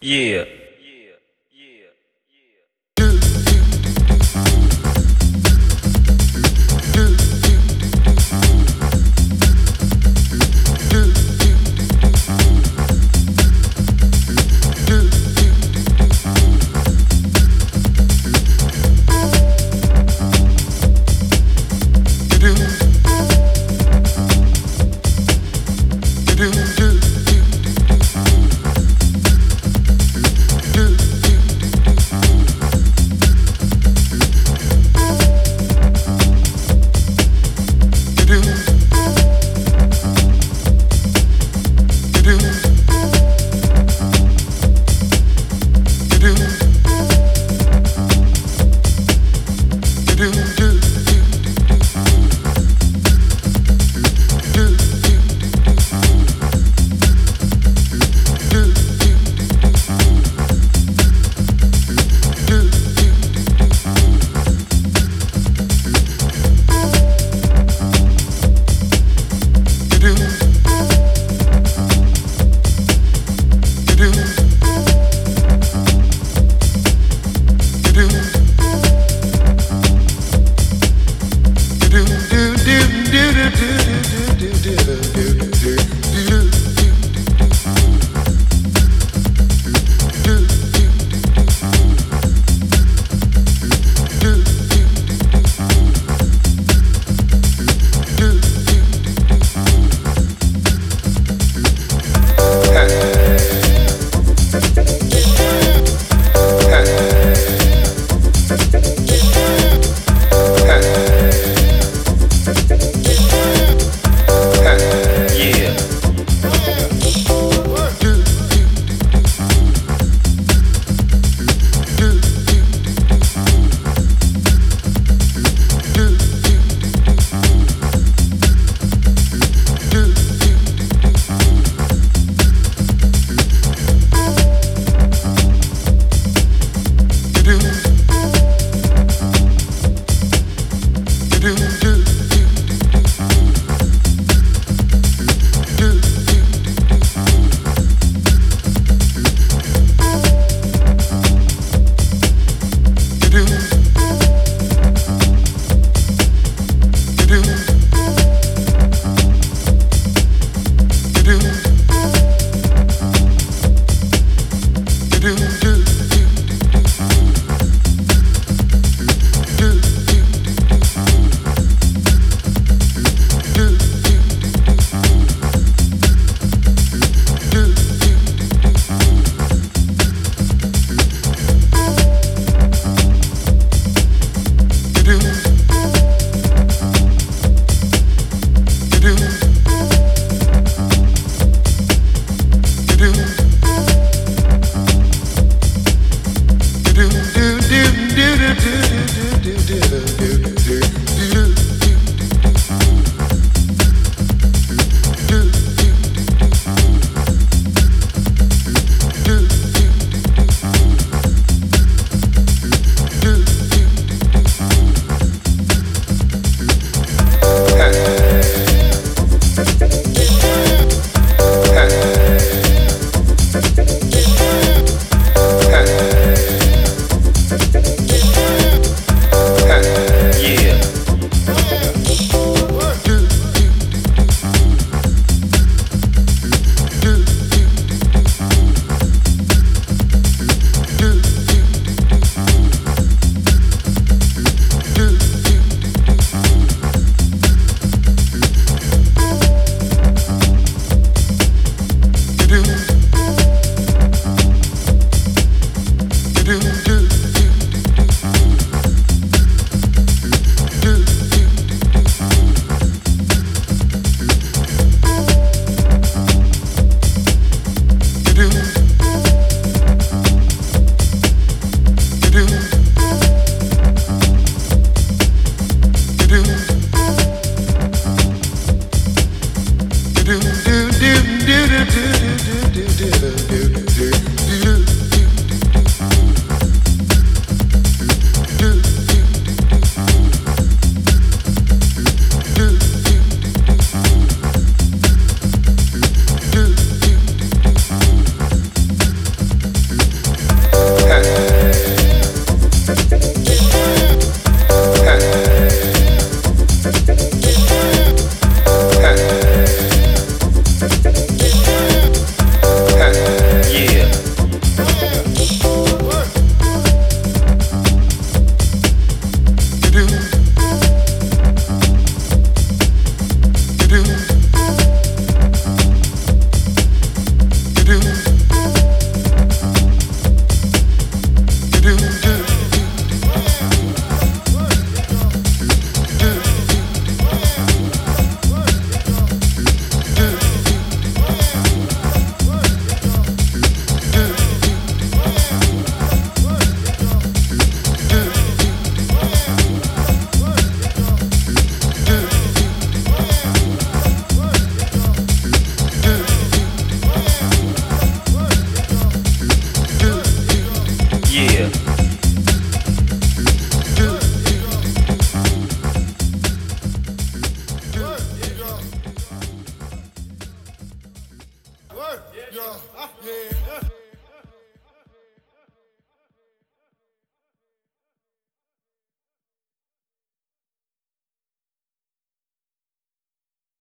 Yeah. you. Yeah, yeah.